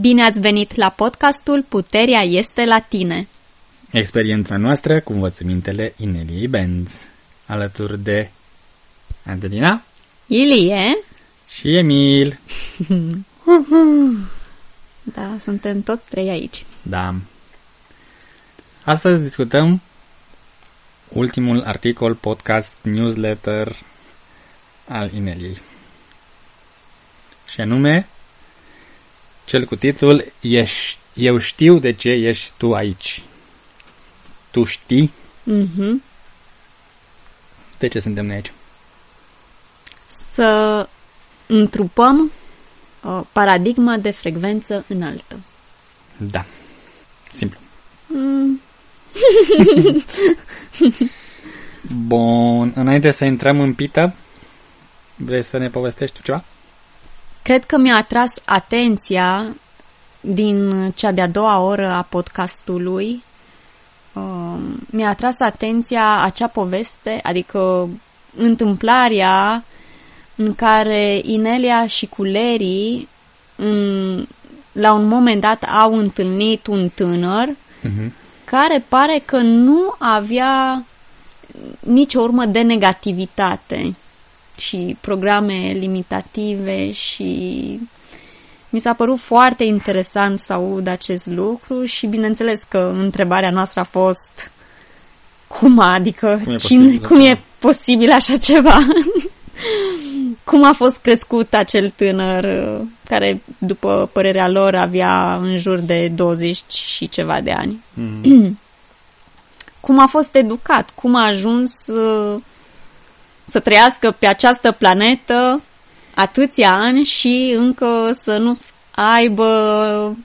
Bine ați venit la podcastul Puterea este la tine. Experiența noastră cu învățămintele Ineliei Benz, alături de Adelina Ilie? și Emil. Da, suntem toți trei aici. Da. Astăzi discutăm ultimul articol, podcast, newsletter al Ineliei. Și anume, cel cu titlul Ești, Eu știu de ce ești tu aici. Tu știi Mhm. de ce suntem noi aici. Să întrupăm o paradigmă de frecvență înaltă. Da. Simplu. Mm, Bun, înainte să intrăm în pită, vrei să ne povestești tu ceva? Cred că mi-a atras atenția din cea de-a doua oră a podcastului. Um, mi-a atras atenția acea poveste, adică întâmplarea în care Inelia și Culerii în, la un moment dat au întâlnit un tânăr Uh-huh. care pare că nu avea nicio urmă de negativitate și programe limitative și mi s-a părut foarte interesant să aud acest lucru și bineînțeles că întrebarea noastră a fost cum adică, Cum e cine, posibil, cum da? e posibil așa ceva? cum a fost crescut acel tânăr uh, care, după părerea lor, avea în jur de 20 și ceva de ani? Mhm. cum a fost educat, cum a ajuns uh, să trăiască pe această planetă atâția ani și încă să nu aibă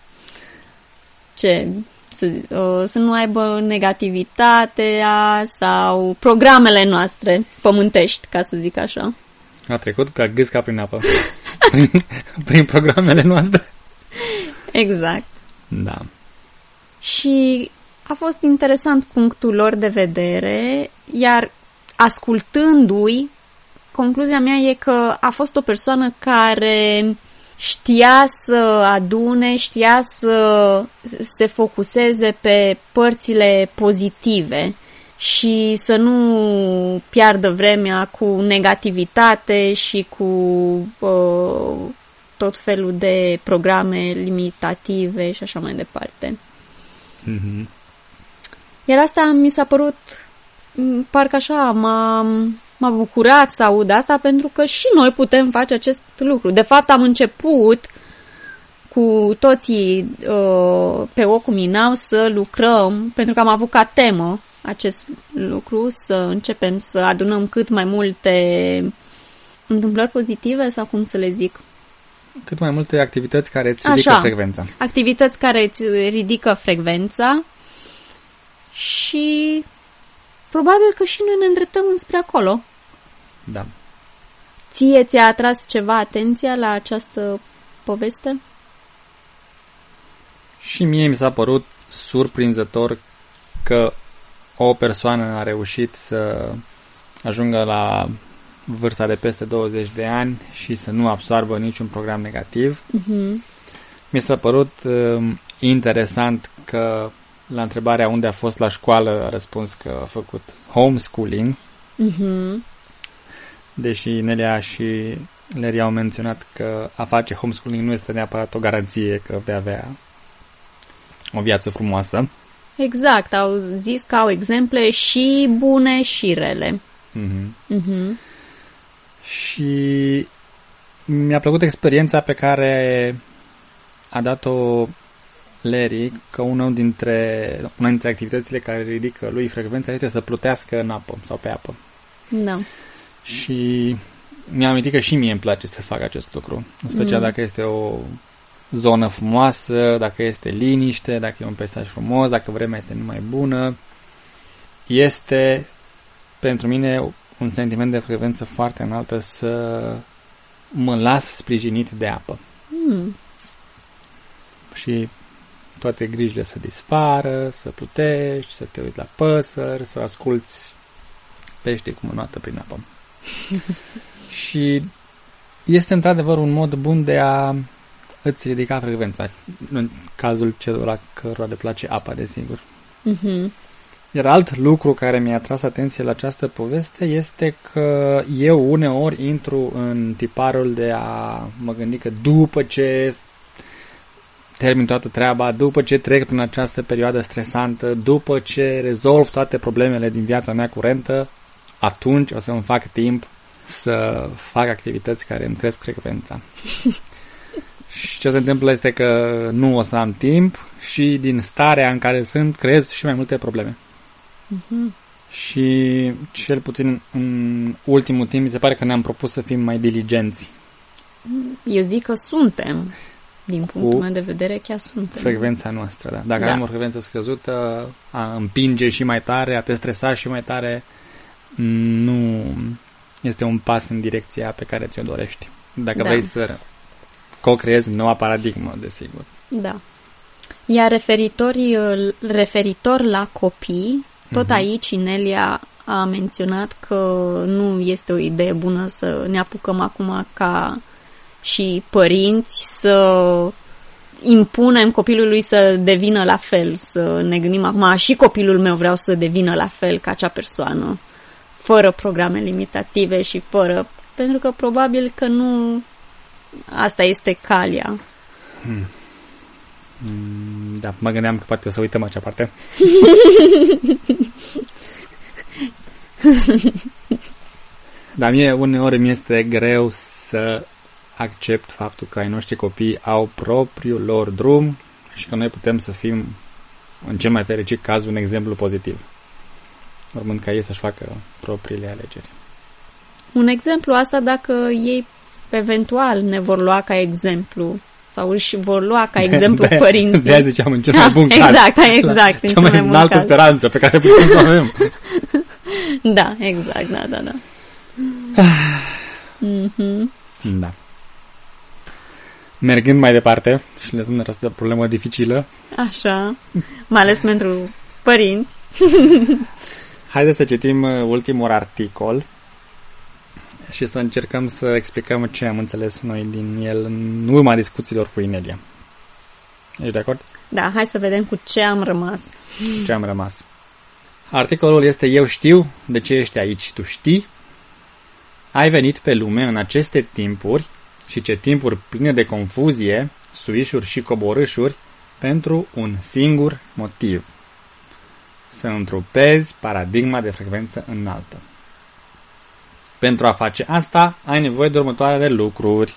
ce să, uh, să nu aibă negativitatea sau programele noastre pământești, ca să zic așa. A trecut ca gâsca prin apă. prin programele noastre. Exact. Da. Și a fost interesant punctul lor de vedere, iar ascultându-i, concluzia mea e că a fost o persoană care știa să adune, știa să se focuseze pe părțile pozitive și să nu piardă vremea cu negativitate și cu uh, tot felul de programe limitative și așa mai departe. Mhm. Iar asta mi s-a părut m, parcă așa, m-a, m-a bucurat să aud asta pentru că și noi putem face acest lucru. De fapt, am început cu toții uh, pe Ocu Minau să lucrăm, pentru că am avut ca temă acest lucru, să începem să adunăm cât mai multe întâmplări pozitive sau cum să le zic, Cât mai multe activități care îți ridică Așa. frecvența. activități care îți ridică frecvența și probabil că și noi ne îndreptăm înspre acolo. Da. Ție ți-a atras ceva atenția la această poveste? Și mie mi s-a părut surprinzător că o persoană a reușit să ajungă la vârsta de peste 20 de ani și să nu absorbă niciun program negativ. Mhm. Mi s-a părut uh, interesant că la întrebarea unde a fost la școală a răspuns că a făcut homeschooling, Mhm. deși Nelia și Leria au menționat că a face homeschooling nu este neapărat o garanție că vei avea o viață frumoasă. Exact, au zis că au exemple și bune și rele. Mhm. Mhm. Și mi-a plăcut experiența pe care a dat-o Larry, că una dintre, una dintre activitățile care ridică lui frecvența este să plutească în apă sau pe apă. Da. Și mi-am amintit că și mie îmi place să fac acest lucru, în special Mm. dacă este o zonă frumoasă, dacă este liniște, dacă e un peisaj frumos, dacă vremea este numai bună. Este pentru mine un sentiment de frecvență foarte înaltă să mă las sprijinit de apă Mm. și toate grijile să dispară, să plutești, să te uiți la păsări, să asculți pește cum înoată prin apă. și este într-adevăr un mod bun de a îți ridica frecvența, în cazul celor cărora le place apa, desigur. Mhm. Iar alt lucru care mi-a tras atenție la această poveste este că eu uneori intru în tiparul de a mă gândi că după ce termin toată treaba, după ce trec prin această perioadă stresantă, după ce rezolv toate problemele din viața mea curentă, atunci o să-mi fac timp să fac activități care îmi cresc frecvența. și ce se întâmplă este că nu o să am timp și din starea în care sunt creez și mai multe probleme. Mhm. Și cel puțin în ultimul timp mi se pare că ne-am propus să fim mai diligenți. Eu zic că suntem. Din punctul Cu meu de vedere, chiar suntem. Frecvența noastră, da. Dacă Da. avem o frecvență scăzută, a împinge și mai tare, a te stresa și mai tare, nu este un pas în direcția pe care ți-o dorești. Dacă Da. vrei să co-creezi noua paradigmă, desigur. Da. Iar referitor, referitor la copii, tot Mhm. aici Inelia a menționat că nu este o idee bună să ne apucăm acum ca și părinți să impunem copilului să devină la fel, să ne gândim acum, "A, și copilul meu vreau să devină la fel ca acea persoană, fără programe limitative și fără... Pentru că probabil că nu asta este calea. Mm, Da, mă gândeam că poate o să uităm acea parte. Dar mie uneori mi este greu să accept faptul că ai noștri copii au propriul lor drum și că noi putem să fim, în cel mai fericit caz, un exemplu pozitiv. Urmând ca ei să-și facă propriile alegeri. Un exemplu asta dacă ei eventual ne vor lua ca exemplu sau își vor lua ca exemplu De- părinții. De-aia ziceam în cel mai bun caz. exact, exact, în Cea cel mai mai bun înaltă caz. speranță pe care putem să o avem. Da, exact, da, da, da. Mhm. Da. Mergând mai departe și lăsând această problemă dificilă, Așa, mai ales pentru părinți. haideți să citim uh, ultimul articol și să încercăm să explicăm ce am înțeles noi din el în urma discuțiilor cu Inelia. Ești de acord? Da, hai să vedem cu ce am rămas. Ce am rămas? Articolul este Eu știu de ce ești aici, tu știi? Ai venit pe lume în aceste timpuri și ce timpuri pline de confuzie, suișuri și coborâșuri pentru un singur motiv. Să întrupezi paradigma de frecvență înaltă. Pentru a face asta, ai nevoie de următoarele lucruri.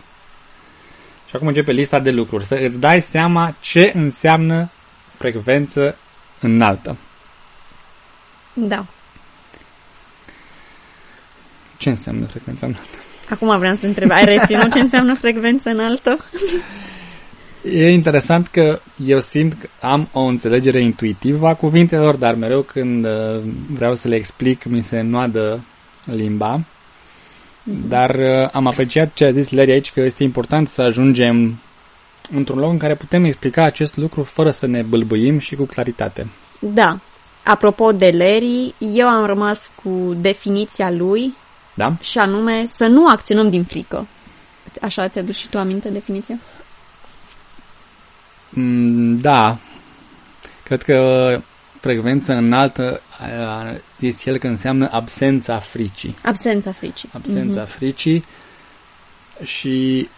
Și acum începe lista de lucruri. Să îți dai seama ce înseamnă frecvență înaltă. Da. Ce înseamnă frecvența înaltă? Acum vreau să întreb, ai reținut ce înseamnă frecvență înaltă? E interesant că eu simt că am o înțelegere intuitivă a cuvintelor, dar mereu când uh, vreau să le explic, mi se noadă limba. Dar uh, am apreciat ce a zis Larry aici, că este important să ajungem într-un loc în care putem explica acest lucru fără să ne bâlbâim și cu claritate. Da. Apropo de Larry, eu am rămas cu definiția lui Da? și anume să nu acționăm din frică. Așa ți-a dus și tu aminte definiția? Mm, Da. Cred că frecvență înaltă a zis el că înseamnă absența fricii. Absența fricii. absența mm-hmm. fricii și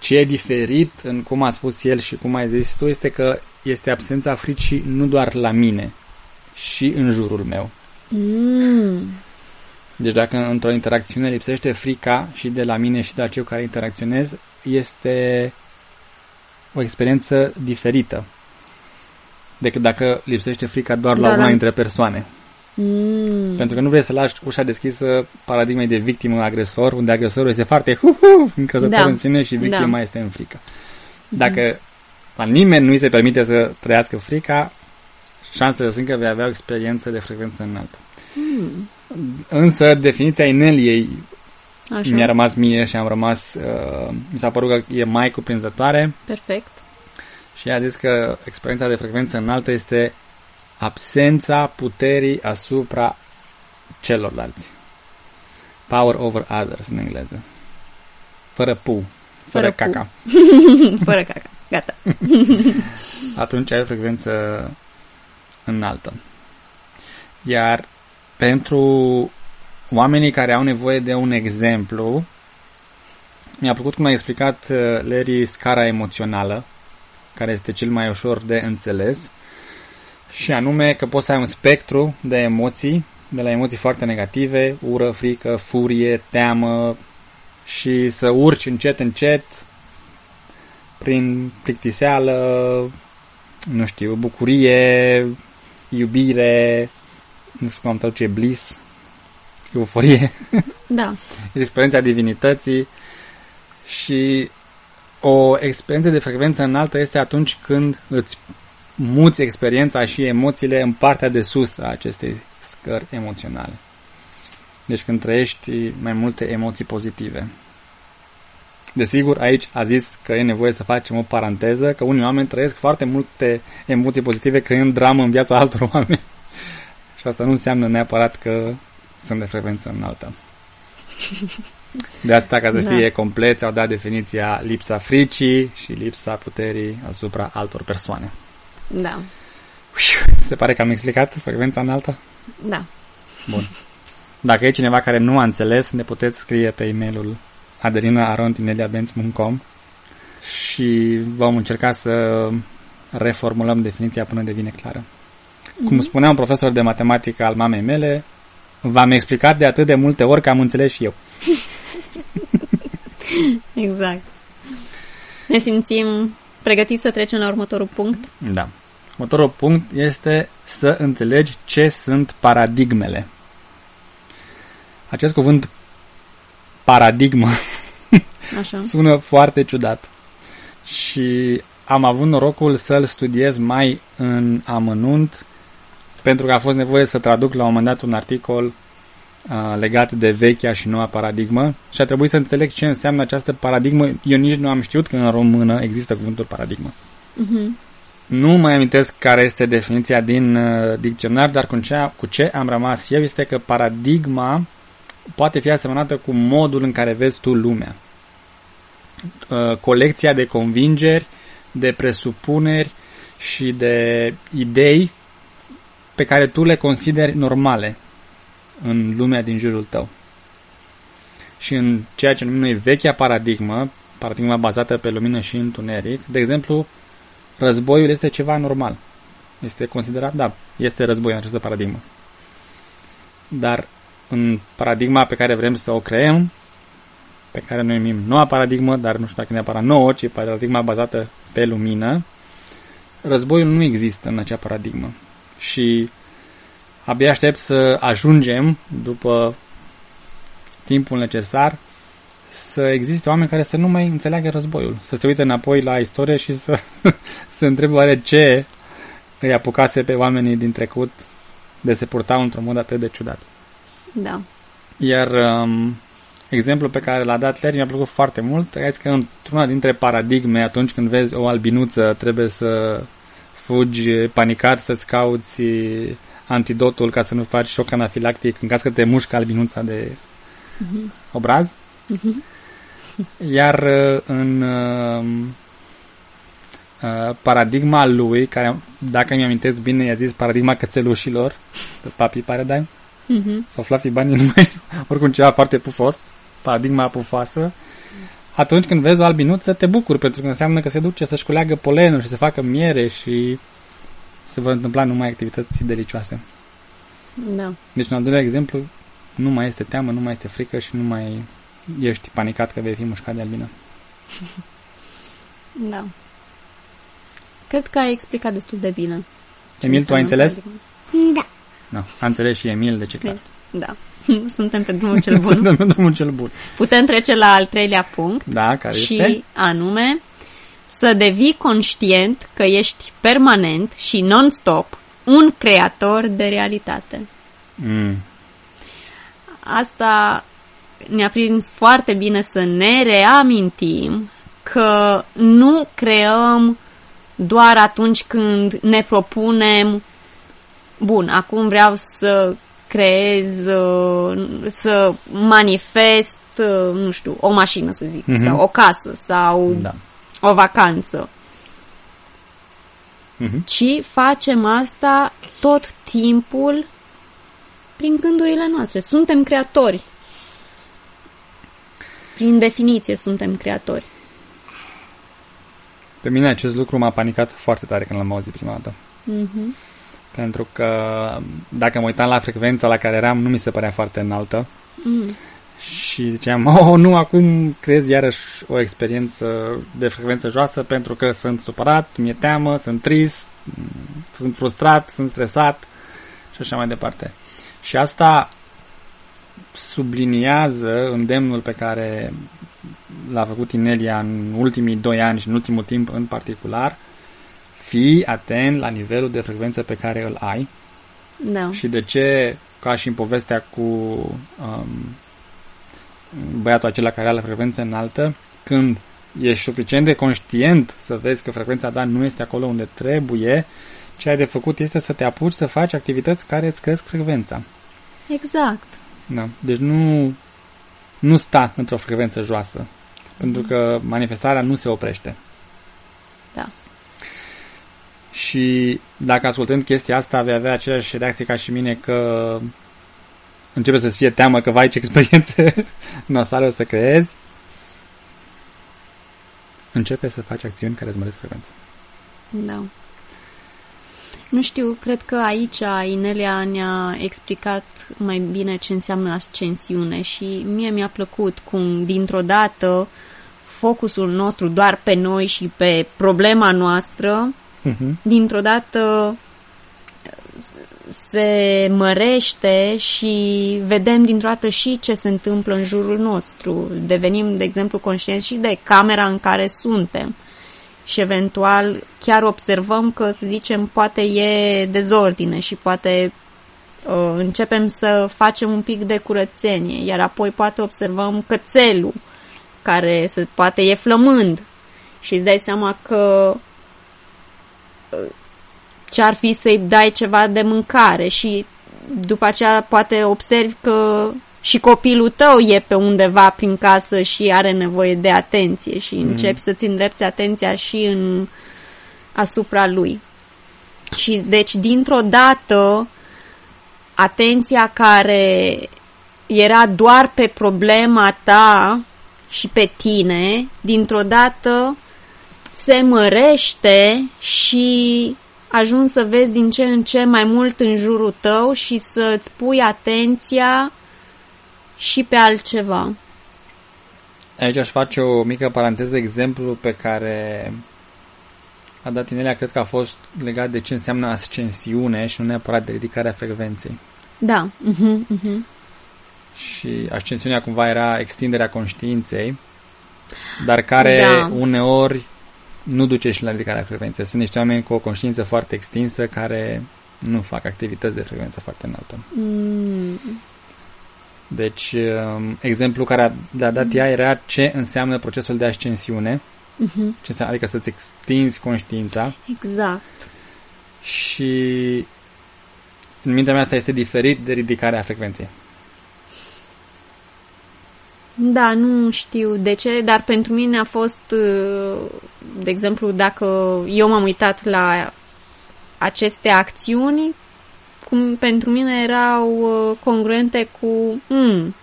ce e diferit în cum a spus el și cum ai zis tu este că este absența fricii nu doar la mine, și în jurul meu. Mm. Deci dacă într-o interacțiune lipsește frica și de la mine și de la cei cu care interacționez, este o experiență diferită decât dacă lipsește frica doar la Doar una la- dintre persoane. Mm. Pentru că nu vrei să lași ușa deschisă paradigmei de victimă-agresor, unde agresorul este foarte hu-hu, încăzător Da. în sine și victima Da. este în frică. Dacă la nimeni nu îi se permite să trăiască frica, șansele sunt că vei avea o experiență de frecvență înaltă. Mm. Însă, definiția ineliei Așa, mi-a rămas mie și am rămas, uh, mi s-a părut că e mai cuprinzătoare perfect. și a zis că experiența de frecvență înaltă este absența puterii asupra celorlalți. Power over others în engleză. Fără pu. fără, Fără cu. caca. Fără caca. Gata. Atunci ai o frecvență înaltă. Iar pentru oamenii care au nevoie de un exemplu, mi-a plăcut cum a explicat uh, Larry scara emoțională, care este cel mai ușor de înțeles, și anume că poți să ai un spectru de emoții, de la emoții foarte negative, ură, frică, furie, teamă, și să urci încet, încet, prin plictiseală, nu știu, bucurie, iubire, nu știu cum am traduce, bliss, euforie, Da. experiența divinității și o experiență de frecvență înaltă este atunci când îți muți experiența și emoțiile în partea de sus a acestei scări emoționale. Deci când trăiești mai multe emoții pozitive. Desigur, aici a zis că e nevoie să facem o paranteză, că unii oameni trăiesc foarte multe emoții pozitive creând dramă în viața altor oameni. Și asta nu înseamnă neapărat că sunt de frecvență înaltă. De asta, ca să Da. fie complet, au dat definiția lipsa fricii și lipsa puterii asupra altor persoane. Da. Se pare că am explicat frecvența înaltă? Da. Bun. Dacă e cineva care nu a înțeles, ne puteți scrie pe e-mailul adelina.arontineliabenz.com și vom încerca să reformulăm definiția până devine clară. Cum spunea un profesor de matematică al mamei mele, v-am explicat de atât de multe ori că am înțeles și eu. Exact. Ne simțim pregătiți să trecem la următorul punct? Da. Următorul punct este să înțelegi ce sunt paradigmele. Acest cuvânt paradigmă Așa. sună foarte ciudat. Și am avut norocul să-l studiez mai în amănunt pentru că a fost nevoie să traduc la un moment dat un articol uh, legat de vechea și noua paradigmă și a trebuit să înțeleg ce înseamnă această paradigmă. Eu nici nu am știut că în română există cuvântul paradigmă. Mhm. Nu mai amintesc care este definiția din uh, dicționar, dar cu ce, cu ce am rămas eu este că paradigma poate fi asemănată cu modul în care vezi tu lumea. Uh, colecția de convingeri, de presupuneri și de idei pe care tu le consideri normale în lumea din jurul tău. Și în ceea ce numim noi vechea paradigmă, paradigma bazată pe lumină și întuneric, de exemplu, războiul este ceva normal. Este considerat, da, este război în această paradigmă. Dar în paradigma pe care vrem să o creăm, pe care noi numim noua paradigmă, dar nu știu dacă neapărat nouă, ci paradigma bazată pe lumină, războiul nu există în acea paradigmă. Și abia aștept să ajungem, după timpul necesar, să existe oameni care să nu mai înțeleagă războiul, să se uite înapoi la istorie și să se întrebe oare ce îi apucase pe oamenii din trecut de se purtau într-un mod atât de ciudat. Da. Iar um, exemplul pe care l-a dat Larry mi-a plăcut foarte mult. A zis că într-una dintre paradigme, atunci când vezi o albinuță, trebuie să fugi panicat, să-ți cauți antidotul ca să nu faci șoc anafilactic în caz că te mușcă albinuța de obraz. Iar uh, în uh, uh, paradigma lui, care, dacă mi amintesc bine, i-a zis paradigma cățelușilor, de Papi Paradigm, Mhm. sau Fluffy Bunny, nu mai oricum ceva foarte pufos, paradigma pufoasă, atunci când vezi o albinuță, te bucuri, pentru că înseamnă că se duce să-și culeagă polenul și să facă miere și se vor întâmpla numai activități delicioase. Da. Deci, în al doilea exemplu, nu mai este teamă, nu mai este frică și nu mai ești panicat că vei fi mușcat de albină. Da. Cred că ai explicat destul de bine. ce Emil, tu ai înseamnă înțeles? paradigma. Da. Nu. A înțeles și Emil, de ce clar. Da. Suntem pe drumul cel bun. Suntem pe drumul cel bun. Putem trece la al treilea punct Da, care și este? anume să devii conștient că ești permanent și non-stop un creator de realitate. Mm. Asta ne-a prins foarte bine să ne reamintim că nu creăm doar atunci când ne propunem bun, acum vreau să creez, uh, să manifest uh, nu știu, o mașină, să zic, Mhm. sau o casă, sau Da. o vacanță, Mhm. ci facem asta tot timpul prin gândurile noastre. Suntem creatori. Prin definiție suntem creatori. Pe mine acest lucru m-a panicat foarte tare când l-am auzit prima dată. Mhm. Pentru că dacă mă uitam la frecvența la care eram, nu mi se părea foarte înaltă. Mm. Și ziceam, oh, nu, acum creez iarăși o experiență de frecvență joasă pentru că sunt supărat, mi-e teamă, sunt trist, m, sunt frustrat, sunt stresat și așa mai departe. Și asta subliniază îndemnul pe care l-a făcut Inelia în ultimii doi ani și în ultimul timp în particular, fii atent la nivelul de frecvență pe care îl ai Da. și de ce, ca și în povestea cu um, băiatul acela care are la frecvență înaltă, când ești suficient de conștient să vezi că frecvența ta nu este acolo unde trebuie, ce ai de făcut este să te apuci să faci activități care îți cresc frecvența. Exact. Da. Deci nu, nu sta într-o frecvență joasă, pentru că manifestarea nu se oprește. Da. Și dacă ascultând chestia asta vei avea aceeași reacție ca și mine că începe să-ți fie teamă că vai ce experiențe nasale o să creezi, începe să faci acțiuni care îți măresc frecvența. Da. Nu știu, cred că aici Inelia ne-a explicat mai bine ce înseamnă ascensiune și mie mi-a plăcut cum dintr-o dată focusul nostru doar pe noi și pe problema noastră, Uh-huh. dintr-o dată s- se mărește și vedem dintr-o dată și ce se întâmplă în jurul nostru. Devenim, de exemplu, conștienți și de camera în care suntem. Și eventual chiar observăm că, să zicem, poate e dezordine și poate uh, începem să facem un pic de curățenie, iar apoi poate observăm cățelul care se, poate e flămând și îți dai seama că ce ar fi să-i dai ceva de mâncare și după aceea poate observi că și copilul tău e pe undeva prin casă și are nevoie de atenție și Mhm. începi să-ți îndrepți atenția și în asupra lui. Și deci dintr-o dată atenția care era doar pe problema ta și pe tine, dintr-o dată se mărește și ajungi să vezi din ce în ce mai mult în jurul tău și să-ți pui atenția și pe altceva. Aici aș face o mică paranteză, exemplu pe care a dat Inelia, cred că a fost legat de ce înseamnă ascensiune și nu neapărat de ridicarea frecvenței. Da. Uh-huh, uh-huh. Și ascensiunea cumva era extinderea conștiinței, dar care Da. uneori nu duce și la ridicarea frecvenței. Sunt niște oameni cu o conștiință foarte extinsă care nu fac activități de frecvență foarte înaltă. Mm, Deci, um, exemplu care a, le-a dat ea era ce înseamnă procesul de ascensiune, uh-huh. ce înseamnă, adică să-ți extinzi conștiința Exact. și în mintea mea asta este diferit de ridicarea frecvenței. Da, nu știu de ce, dar pentru mine a fost, uh, de exemplu, dacă eu m-am uitat la aceste acțiuni, cum pentru mine erau uh, congruente cu, hmm,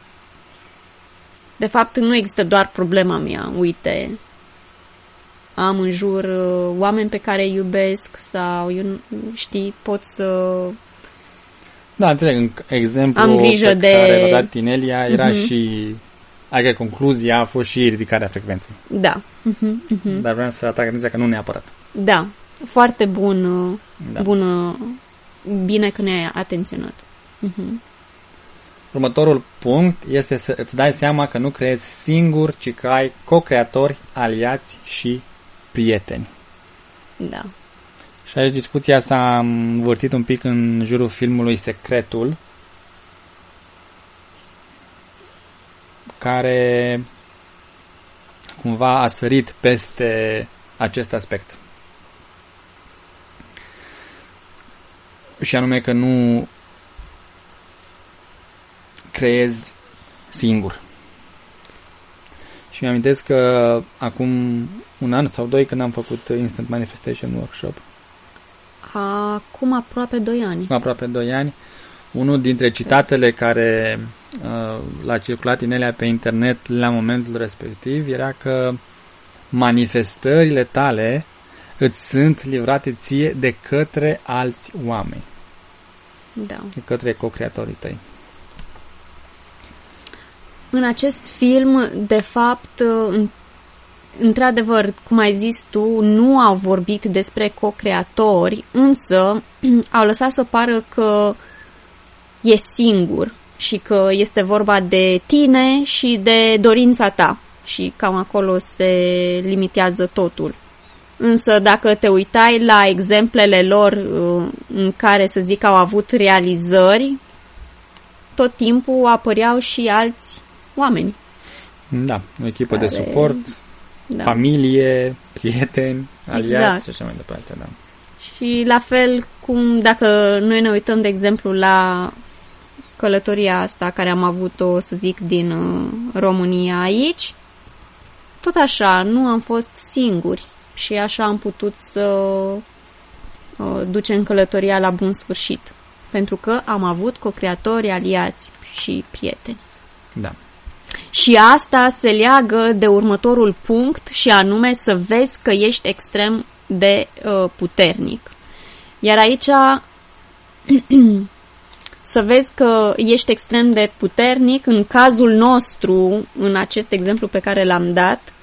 de fapt nu există doar problema mea, uite, am în jur uh, oameni pe care îi iubesc sau, eu, nu- știi, pot să Da, înțeleg, în exemplu Am grijă pe de- care l-a dat Tinelia era Mhm. și adică concluzia a fost și ridicarea frecvenței. Da. Uh-huh, uh-huh. Dar vreau să atrag atenția că nu neapărat. Da. Foarte bun, uh, Da. bună, bine că ne-ai atenționat. Uh-huh. Următorul punct este să îți dai seama că nu creezi singur, ci că ai co-creatori, aliați și prieteni. Da. Și aici discuția s-a învârtit un pic în jurul filmului Secretul, care cumva a sărit peste acest aspect. Și anume că nu creezi singur. Și mi-amintesc că acum un an sau doi când am făcut Instant Manifestation Workshop, Acum aproape 2 ani. acum aproape 2 ani, unul dintre citatele care uh, l-a circulat Inelia pe internet la momentul respectiv era că manifestările tale îți sunt livrate ție de către alți oameni, Da. de către co-creatorii tăi. În acest film, de fapt, în- într-adevăr, cum ai zis tu, nu au vorbit despre co-creatori, însă au lăsat să pară că e singur și că este vorba de tine și de dorința ta. Și cam acolo se limitează totul. Însă dacă te uitai la exemplele lor uh, în care, să zic, au avut realizări, tot timpul apăreau și alți oameni. Da, o echipă de Care- suport, Da. familie, prieteni, aliați Exact. și așa mai departe, da. Și la fel cum dacă noi ne uităm, de exemplu, la călătoria asta care am avut-o, să zic, din uh, România aici, tot așa, nu am fost singuri și așa am putut să uh, ducem călătoria la bun sfârșit. Pentru că am avut co-creatori, aliați și prieteni. Da. Și asta se leagă de următorul punct și anume să vezi că ești extrem de uh, puternic. Iar aici să vezi că ești extrem de puternic, în cazul nostru, în acest exemplu pe care l-am dat,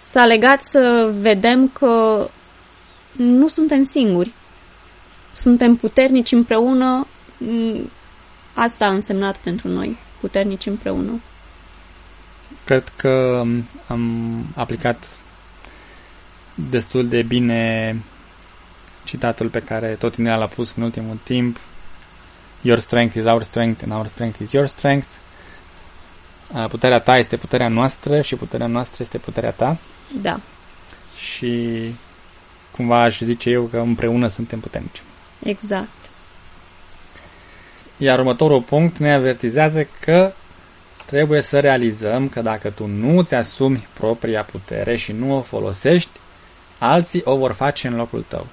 s-a legat să vedem că nu suntem singuri. Suntem puternici împreună. Mm, Asta a însemnat pentru noi, puternici împreună. Cred că um, am aplicat destul de bine citatul pe care tot Inelia l-a pus în ultimul timp. Your strength is our strength and our strength is your strength. Uh, Puterea ta este puterea noastră și puterea noastră este puterea ta. Da, Și cumva aș zice eu că împreună suntem puternici. exact. Iar următorul punct ne avertizează că trebuie să realizăm că dacă tu nu îți asumi propria putere și nu o folosești, alții o vor face în locul tău.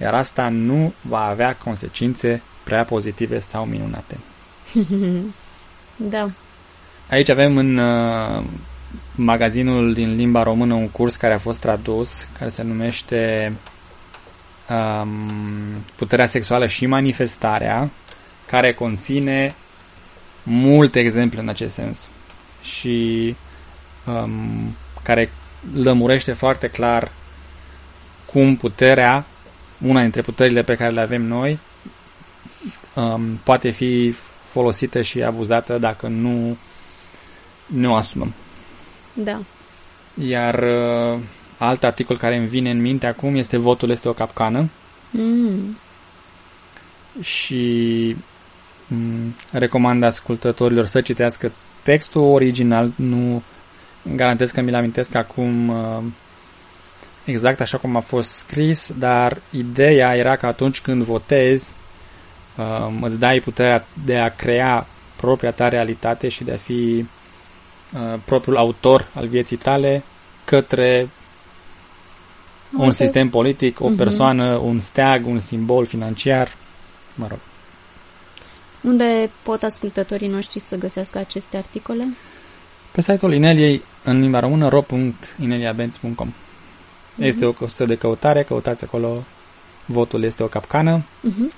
Iar asta nu va avea consecințe prea pozitive sau minunate. Da, Aici avem în uh, magazinul din limba română un curs care a fost tradus, care se numește um, Puterea sexuală și manifestarea, care conține multe exemple în acest sens și um, care lămurește foarte clar cum puterea, una dintre puterile pe care le avem noi, um, poate fi folosită și abuzată dacă nu ne o asumăm. da, Iar uh, alt articol care îmi vine în minte acum este Votul este o capcană. Mm, și mm, recomand ascultătorilor să citească textul original, nu garantez că mi-l amintesc acum uh, exact așa cum a fost scris, dar ideea era că atunci când votezi uh, îți dai puterea de a crea propria ta realitate și de a fi uh, propriul autor al vieții tale către un Uite. sistem politic, o Mhm. persoană, un steag, un simbol financiar, mă rog. unde pot ascultătorii noștri să găsească aceste articole? Pe site-ul Ineliei, în limba română, ro.ineliabenz.com Este o costă de căutare, căutați acolo, votul este o capcană Mhm.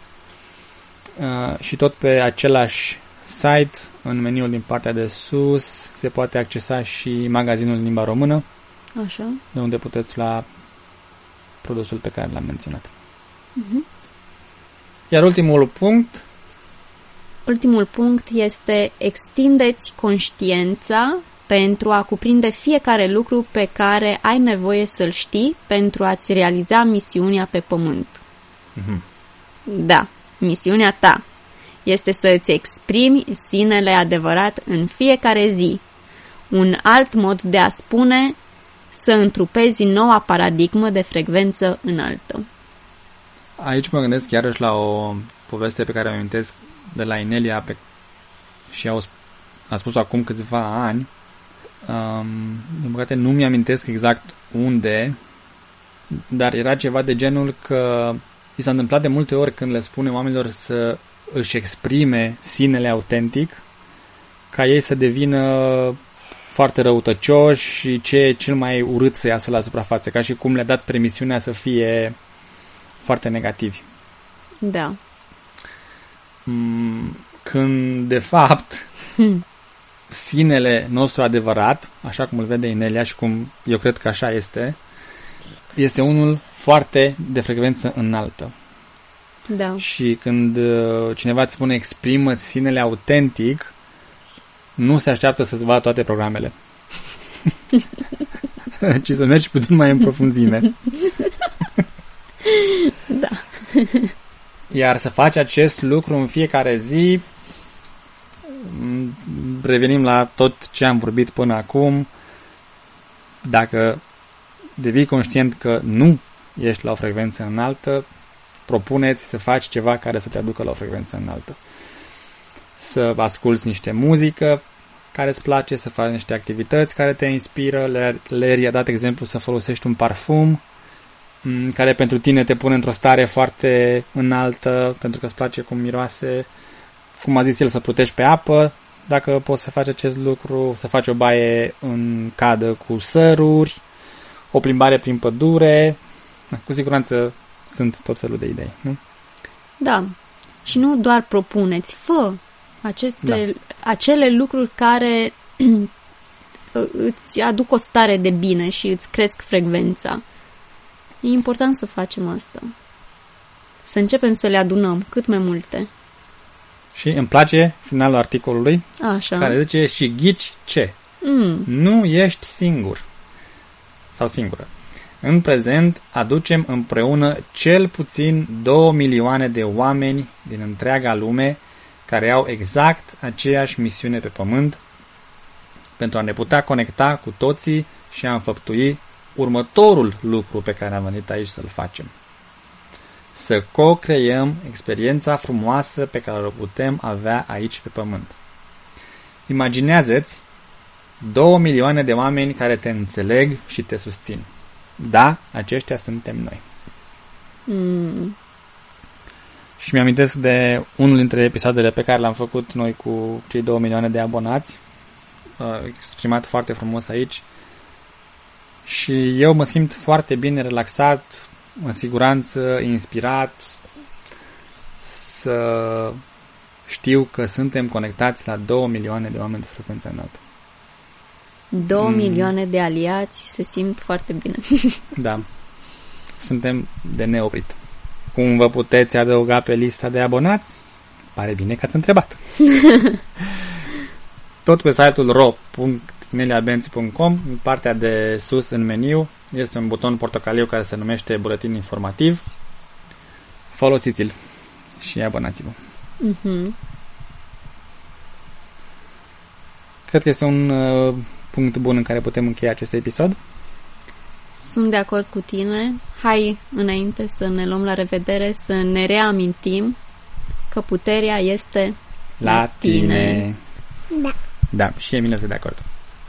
Uh, și tot pe același site, în meniul din partea de sus, se poate accesa și magazinul în limba română, Așa. de unde puteți lua produsul pe care l-am menționat. Mhm. Iar ultimul punct, Ultimul punct este extindeți conștiința pentru a cuprinde fiecare lucru pe care ai nevoie să-l știi pentru a-ți realiza misiunea pe pământ. Mhm. Da, misiunea ta este să îți exprimi sinele adevărat în fiecare zi. Un alt mod de a spune să întrupezi noua paradigmă de frecvență înaltă. Aici mă gândesc iarăși la o poveste pe care o amintesc de la Inelia pe... și au, a spus acum câțiva ani. Um, din păcate nu mi-amintesc exact unde, dar era ceva de genul că i s-a întâmplat de multe ori când le spune oamenilor să își exprime sinele autentic, ca ei să devină foarte răutăcioși și ce e cel mai urât să iasă la suprafață, ca și cum le-a dat permisiunea să fie foarte negativi. Da. Mm, când, de fapt, hmm. sinele nostru adevărat, așa cum îl vede Inelia și cum eu cred că așa este, este unul foarte de frecvență înaltă. Da. Și când uh, cineva îți spune exprimă sinele autentic, nu se așteaptă să-ți vadă toate programele. ci să mergi puțin mai în profunzime. da. Iar să faci acest lucru în fiecare zi, revenim la tot ce am vorbit până acum, dacă devii conștient că nu ești la o frecvență înaltă, propuneți să faci ceva care să te aducă la o frecvență înaltă. Să asculți niște muzică care îți place, să faci niște activități care te inspiră. Leri i-a dat exemplu să folosești un parfum mm, care pentru tine te pune într-o stare foarte înaltă, pentru că îți place cum miroase, cum a zis el, să plutești pe apă, dacă poți să faci acest lucru, să faci o baie în cadă cu săruri, o plimbare prin pădure, cu siguranță sunt tot felul de idei, nu? Da. Și nu doar propuneți, fă aceste, da. acele lucruri care îți aduc o stare de bine și îți cresc frecvența. E important să facem asta. Să începem să le adunăm cât mai multe. Și îmi place finalul articolului Așa. care zice și ghici ce? Mm. Nu ești singur. Sau singură. În prezent aducem împreună cel puțin 2 milioane de oameni din întreaga lume care au exact aceeași misiune pe pământ pentru a ne putea conecta cu toții și a înfăptui următorul lucru pe care am venit aici să-l facem. Să co-creăm experiența frumoasă pe care o putem avea aici pe pământ. Imaginează-ți două milioane de oameni care te înțeleg și te susțin. Da, aceștia suntem noi. Mm. Și mi-amintesc de unul dintre episoadele pe care l-am făcut noi cu cei 2 milioane de abonați, uh, exprimat foarte frumos aici. Și eu mă simt foarte bine relaxat, în siguranță, inspirat, să știu că suntem conectați la 2 milioane de oameni de frecvență înaltă. 2 mm. milioane de aliați se simt foarte bine. da. Suntem de neoprit. Cum vă puteți adăuga pe lista de abonați? Pare bine că ați întrebat. Tot pe site-ul ro.neliabenzi.com, în partea de sus în meniu, este un buton portocaliu care se numește Buletin Informativ. Folosiți-l și abonați-vă. Uh-huh. Cred că este un uh, punct bun în care putem încheia acest episod. Sunt de acord cu tine. Hai înainte să ne luăm la revedere, să ne reamintim că puterea este la tine. Da. Da, și Emina este de acord.